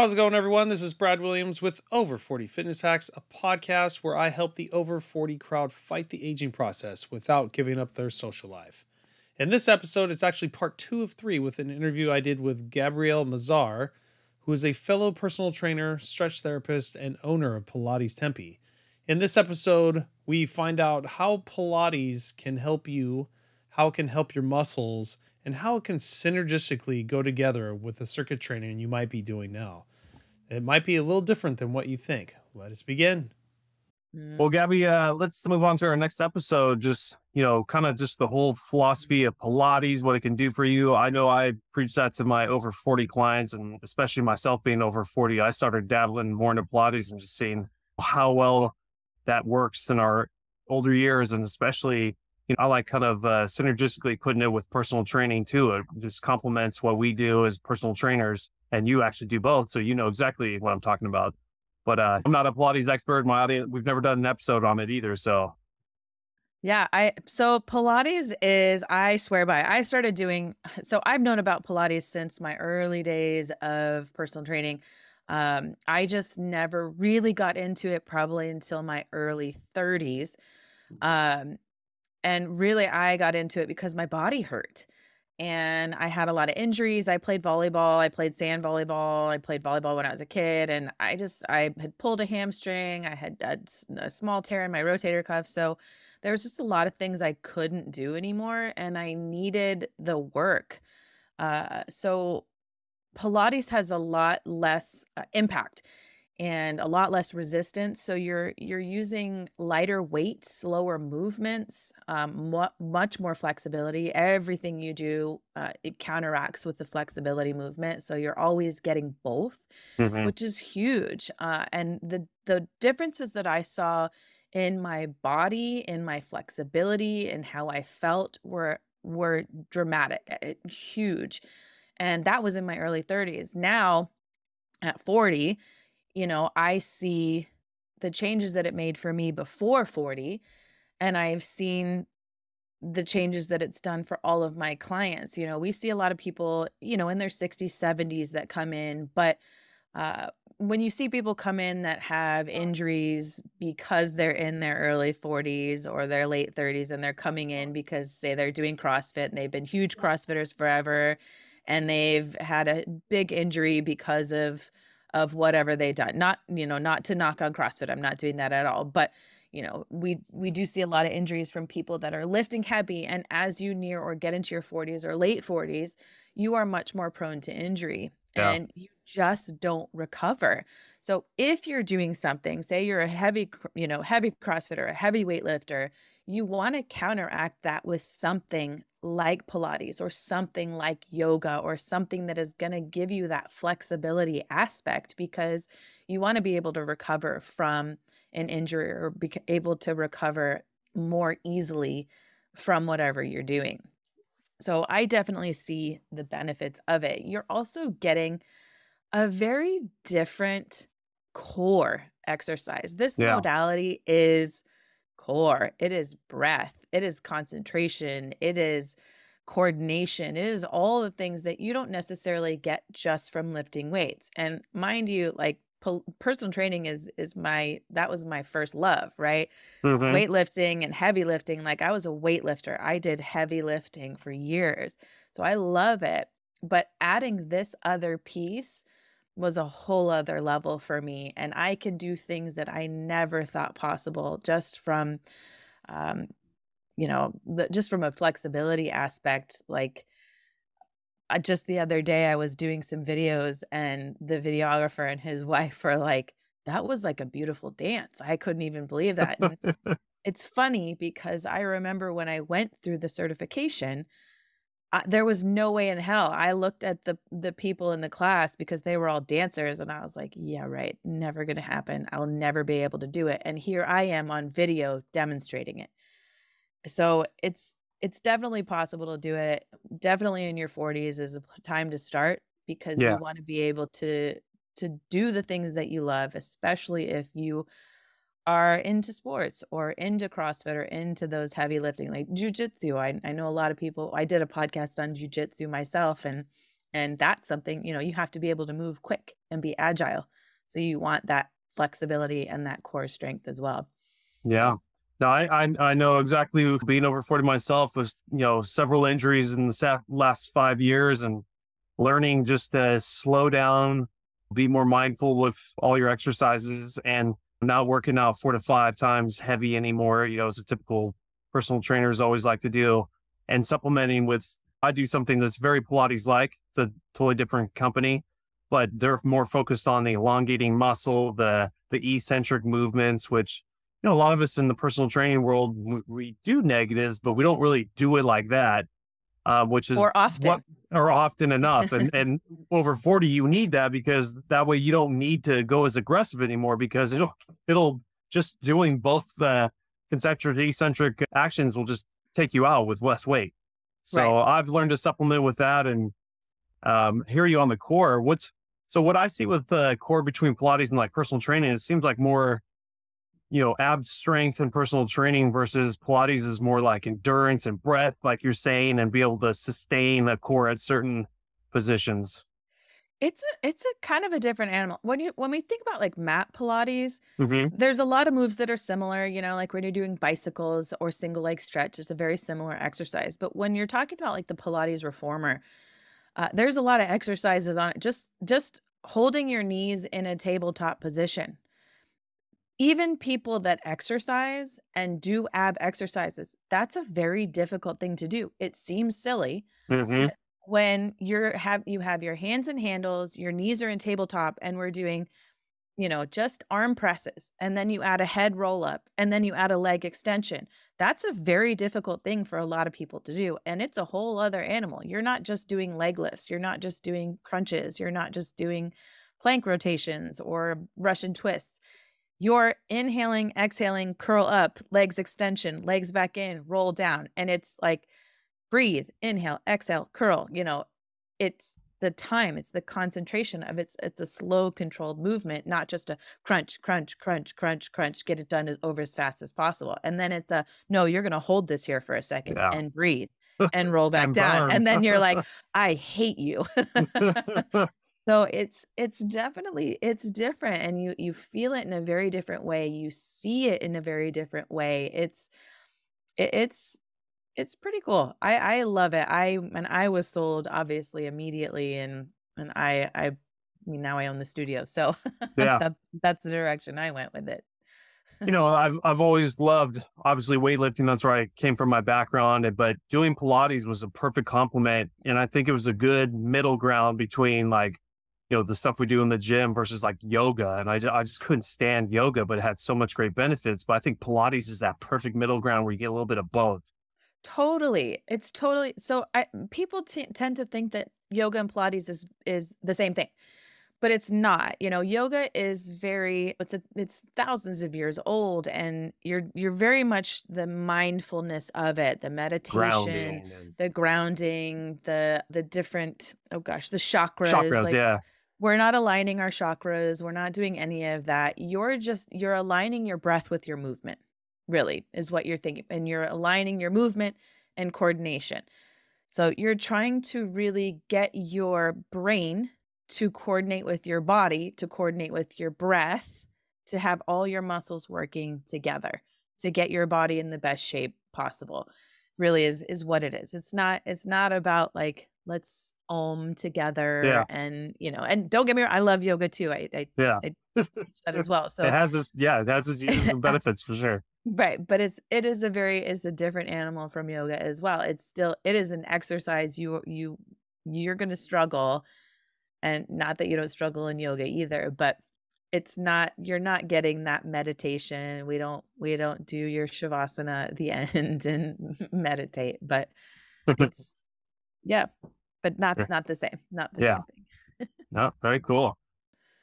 How's it going, everyone? This is Brad Williams with Over 40 Fitness Hacks, a podcast where I help the over 40 crowd fight the aging process without giving up their social life. In this episode, it's actually part two of three with an interview I did with Gabrielle Mazar, who is a fellow personal trainer, stretch therapist, and owner of Pilates Tempe. In this episode, we find out how Pilates can help you, how it can help your muscles, and how it can synergistically go together with the circuit training you might be doing now. It might be a little different than what you think. Let us begin. Well, Gabby, uh, let's move on to our next episode. Just, you know, kind of just the whole philosophy of Pilates, what it can do for you. I know I preach that to my over 40 clients, and especially myself being over 40, I started dabbling more into Pilates and just seeing how well that works in our older years. And especially, you know, I like kind of uh, synergistically putting it with personal training too. It just complements what we do as personal trainers. And you actually do both. So you know exactly what I'm talking about. But uh, I'm not a Pilates expert. My audience, we've never done an episode on it either. So yeah, I so Pilates is I swear by. I started doing so I've known about Pilates since my early days of personal training. Um, I just never really got into it probably until my early 30s. Um, and really I got into it because my body hurt and I had a lot of injuries. I played volleyball, I played sand volleyball, I played volleyball when I was a kid, and I just I had pulled a hamstring, I had a, a, small tear in my rotator cuff, so there was just a lot of things I couldn't do anymore, and I needed the work. Uh, so Pilates has a lot less uh, impact and a lot less resistance. So you're you're using lighter weight, slower movements, um, mu- much more flexibility. Everything you do uh, it counteracts with the flexibility movement. So you're always getting both, Mhm. which is huge. Uh, and the the differences that I saw in my body, in my flexibility, and how I felt were were dramatic, huge. And that was in my early 30s. Now at 40 you know, I see the changes that it made for me before 40 and I've seen the changes that it's done for all of my clients. You know, we see a lot of people, you know, in their 60s, 70s that come in, but uh, when you see people come in that have injuries because they're in their early 40s or their late 30s and they're coming in because say they're doing CrossFit and they've been huge CrossFitters forever and they've had a big injury because of of whatever they done. Not, you know, not to knock on CrossFit. I'm not doing that at all. But, you know, we we do see a lot of injuries from people that are lifting heavy. And as you near or get into your 40s or late 40s, you are much more prone to injury. Yeah. And you just don't recover. So if you're doing something, say you're a heavy, you know, heavy CrossFitter, a heavy weightlifter, you want to counteract that with something like Pilates or something like yoga or something that is going to give you that flexibility aspect because you want to be able to recover from an injury or be able to recover more easily from whatever you're doing. So I definitely see the benefits of it. You're also getting a very different core exercise. This Yeah. modality is core, it is breath, it is concentration, it is coordination, it is all the things that you don't necessarily get just from lifting weights. And mind you, like personal training is is my that was my first love, right? Mhm. weightlifting and heavy lifting. Like I was a weightlifter. I did heavy lifting for years. So I love it. But adding this other piece was a whole other level for me. And I can do things that I never thought possible just from, um, you know, the, just from a flexibility aspect. Like just the other day, I was doing some videos and the videographer and his wife were like, that was like a beautiful dance. I couldn't even believe that. And it's funny because I remember when I went through the certification, I, there was no way in hell. I looked at the the people in the class because they were all dancers, and I was like, "Yeah, right. Never gonna happen. I'll never be able to do it." And here I am on video demonstrating it. So it's it's definitely possible to do it. Definitely in your 40s is a time to start because you want to be able to to do the things that you love, especially if you are into sports or into CrossFit or into those heavy lifting like jujitsu. I I know a lot of people. I did a podcast on jujitsu myself, and And that's something, you know, you have to be able to move quick and be agile. So you want that flexibility and that core strength as well. Yeah. No, I, I, I know exactly being over 40 myself with, you know, several injuries in the last five years and learning just to slow down, be more mindful with all your exercises and not working out four to five times heavy anymore, you know, as a typical personal trainers always like to do and supplementing with, I do something that's very Pilates like. It's a totally different company, but they're more focused on the elongating muscle, the, the eccentric movements, which you know, a lot of us in the personal training world, we, we do negatives, but we don't really do it like that, uh, which is or often what, or often enough. and, and over 40, you need that because that way you don't need to go as aggressive anymore because it'll, it'll just doing both the concentric, eccentric actions will just take you out with less weight. So right. I've learned to supplement with that and um, hear you on the core. What's so what I see with the core between Pilates and like personal training, it seems like more you know, ab strength and personal training versus Pilates is more like endurance and breath, like you're saying, and be able to sustain a core at certain positions. It's a it's a kind of a different animal. When you when we think about like mat Pilates, mm-hmm. there's a lot of moves that are similar, you know, like when you're doing bicycles or single leg stretch, it's a very similar exercise. But when you're talking about like the Pilates reformer, uh, there's a lot of exercises on it. Just just holding your knees in a tabletop position even people that exercise and do ab exercises, that's a very difficult thing to do. It seems silly mm-hmm. when you're have you have your hands and handles, your knees are in tabletop, and we're doing, you know, just arm presses, and then you add a head roll up, and then you add a leg extension. That's a very difficult thing for a lot of people to do, and it's a whole other animal. You're not just doing leg lifts, you're not just doing crunches, you're not just doing plank rotations or Russian twists you're inhaling, exhaling, curl up, legs extension, legs back in, roll down. And it's like breathe, inhale, exhale, curl. You know, it's the time, it's the concentration of it's it's a slow controlled movement, not just a crunch, crunch, crunch, crunch, crunch, get it done as over as fast as possible. And then it's a no, you're gonna hold this here for a second yeah. and breathe and roll back and down. Burn. And then you're like, I hate you. So it's it's definitely it's different and you you feel it in a very different way. You see it in a very different way. It's it, it's it's pretty cool. I I love it. I and I was sold obviously immediately and and I I, I mean now I own the studio. So yeah. that that's the direction I went with it. you know, I've I've always loved obviously weightlifting. That's where I came from my background. But doing Pilates was a perfect complement, and I think it was a good middle ground between like you know the stuff we do in the gym versus like yoga and I, I just couldn't stand yoga but it had so much great benefits but i think pilates is that perfect middle ground where you get a little bit of both. Totally it's totally so I, people t- tend to think that yoga and pilates is is the same thing but it's not you know yoga is very it's a, it's thousands of years old and you're you're very much the mindfulness of it the meditation grounding the grounding the the different oh gosh the chakras chakras like, yeah we're not aligning our chakras. We're not doing any of that. You're just, you're aligning your breath with your movement, really, is what you're thinking. And you're aligning your movement and coordination. So you're trying to really get your brain to coordinate with your body, to coordinate with your breath, to have all your muscles working together to get your body in the best shape possible really is is what it is it's not it's not about like let's om together yeah. and you know and don't get me wrong i love yoga too i, I yeah I teach that as well so it has this yeah it has its uses and benefits for sure right but it's it is a very it's a different animal from yoga as well it's still it is an exercise you you you're going to struggle and not that you don't struggle in yoga either but it's not you're not getting that meditation we don't we don't do your shavasana at the end and meditate but it's yeah but not not the same. Not the yeah. same thing. no, very cool.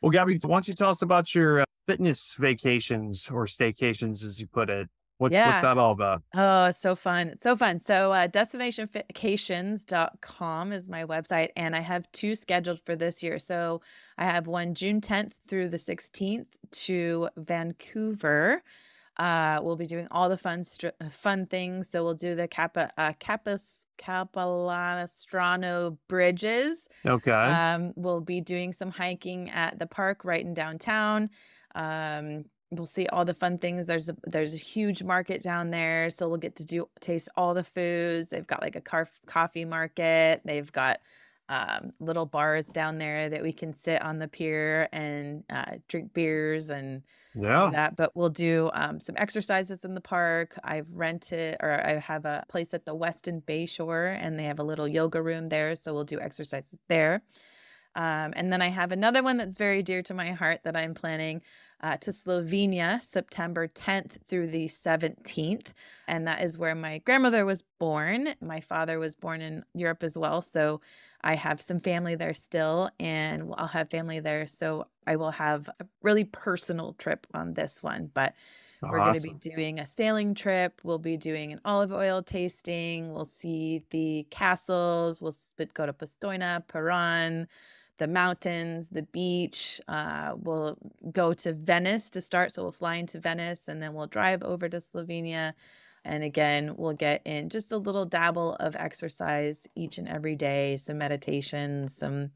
Well, Gabby, why don't you tell us about your uh, fitness vacations or staycations, as you put it? What's, yeah. what's that all about? Oh, so fun. So fun. So, uh, destinationvacations.com is my website, and I have two scheduled for this year. So, I have one June 10th through the 16th to Vancouver. Uh, we'll be doing all the fun str- fun things. So we'll do the Kappa uh, Kappas Capilanostrano bridges. Okay. Um, we'll be doing some hiking at the park right in downtown. Um, we'll see all the fun things. There's a there's a huge market down there, so we'll get to do taste all the foods. They've got like a car- coffee market. They've got um, little bars down there that we can sit on the pier and uh, drink beers and yeah. that. But we'll do um, some exercises in the park. I've rented or I have a place at the Westin Bayshore and they have a little yoga room there. So we'll do exercises there. Um, and then I have another one that's very dear to my heart that I'm planning uh, to Slovenia September 10th through the 17th. And that is where my grandmother was born. My father was born in Europe as well. So I have some family there still, and I'll have family there. So I will have a really personal trip on this one. But we're going to be doing a sailing trip. We'll be doing an olive oil tasting. We'll see the castles. We'll go to Postojna, Piran the mountains, the beach. Uh, we'll go to Venice to start. So we'll fly into Venice and then we'll drive over to Slovenia. And again, we'll get in just a little dabble of exercise each and every day, some meditation, some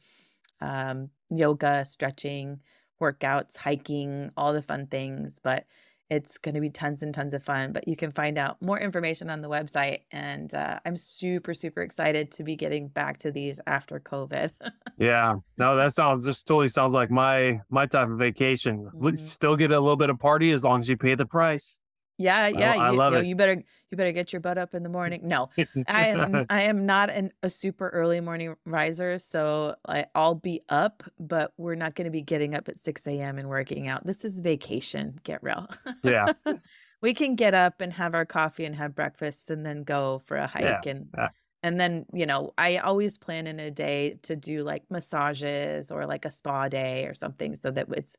um, yoga, stretching, workouts, hiking, all the fun things. But it's going to be tons and tons of fun, but you can find out more information on the website. And uh, I'm super, super excited to be getting back to these after COVID. yeah, no, that sounds just totally sounds like my my type of vacation. Mm-hmm. Still get a little bit of party as long as you pay the price. Yeah, yeah. I, I you, love you it. you better you better get your butt up in the morning. No, I am I am not an, a super early morning riser, so I, I'll be up, but we're not going to be getting up at six a.m. and working out. This is vacation. Get real. yeah, we can get up and have our coffee and have breakfast, and then go for a hike Yeah, and. yeah. And then, you know, I always plan in a day to do like massages or like a spa day or something so that it's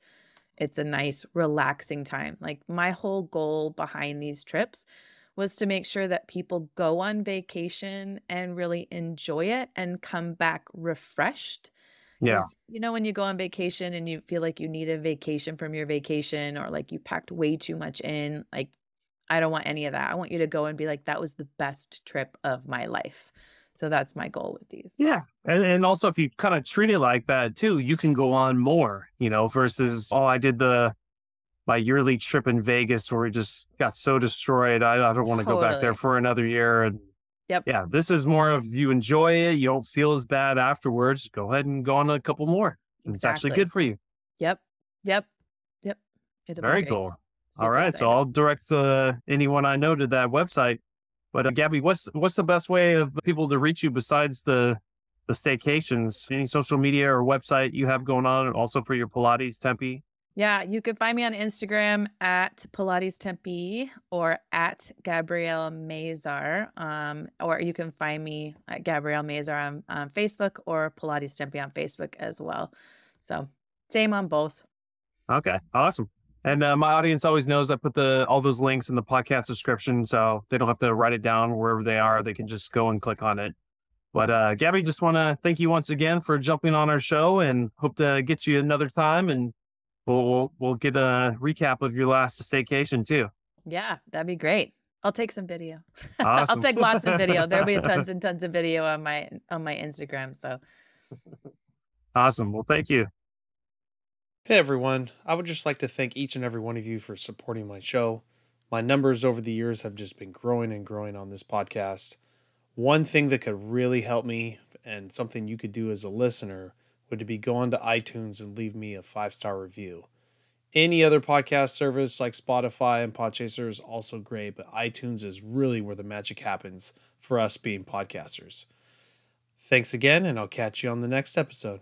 it's a nice relaxing time. Like my whole goal behind these trips was to make sure that people go on vacation and really enjoy it and come back refreshed. Yeah. You know, when you go on vacation and you feel like you need a vacation from your vacation or like you packed way too much in, like, I don't want any of that. I want you to go and be like, that was the best trip of my life. So that's my goal with these. yeah. And, and also, if you kind of treat it like that too, you can go on more. You know, versus oh, I did the my yearly trip in Vegas where we just got so destroyed. I, I don't want to go back there for another year. And Yep. yeah, this is more of you enjoy it. You don't feel as bad afterwards. Go ahead and go on a couple more. And It's actually good for you. Yep. Yep. Yep. It'll Very cool. All right, so. I'll direct uh, anyone I know to that website. But uh, Gabby, what's what's the best way of people to reach you besides the the staycations? Any social media or website you have going on, and also for your Pilates Tempe? Yeah, you can find me on Instagram at Pilates Tempe or at Gabrielle Mazar. Um, or you can find me at Gabrielle Mazar on, on Facebook or Pilates Tempe on Facebook as well. So same on both. Okay, awesome. And uh, my audience always knows I put the all those links in the podcast description, so they don't have to write it down wherever they are. They can just go and click on it. But uh, Gabby, just want to thank you once again for jumping on our show, and hope to get you another time, and we'll we'll, we'll get a recap of your last staycation too. Yeah, that'd be great. I'll take some video. Awesome. I'll take lots of video. There'll be tons and tons of video on my on my Instagram. So Awesome. Well, thank you. Hey everyone, I would just like to thank each and every one of you for supporting my show. My numbers over the years have just been growing and growing on this podcast. One thing that could really help me and something you could do as a listener would be go onto iTunes and leave me a five star review. Any other podcast service like Spotify and Podchaser is also great, but iTunes is really where the magic happens for us being podcasters. Thanks again, and I'll catch you on the next episode.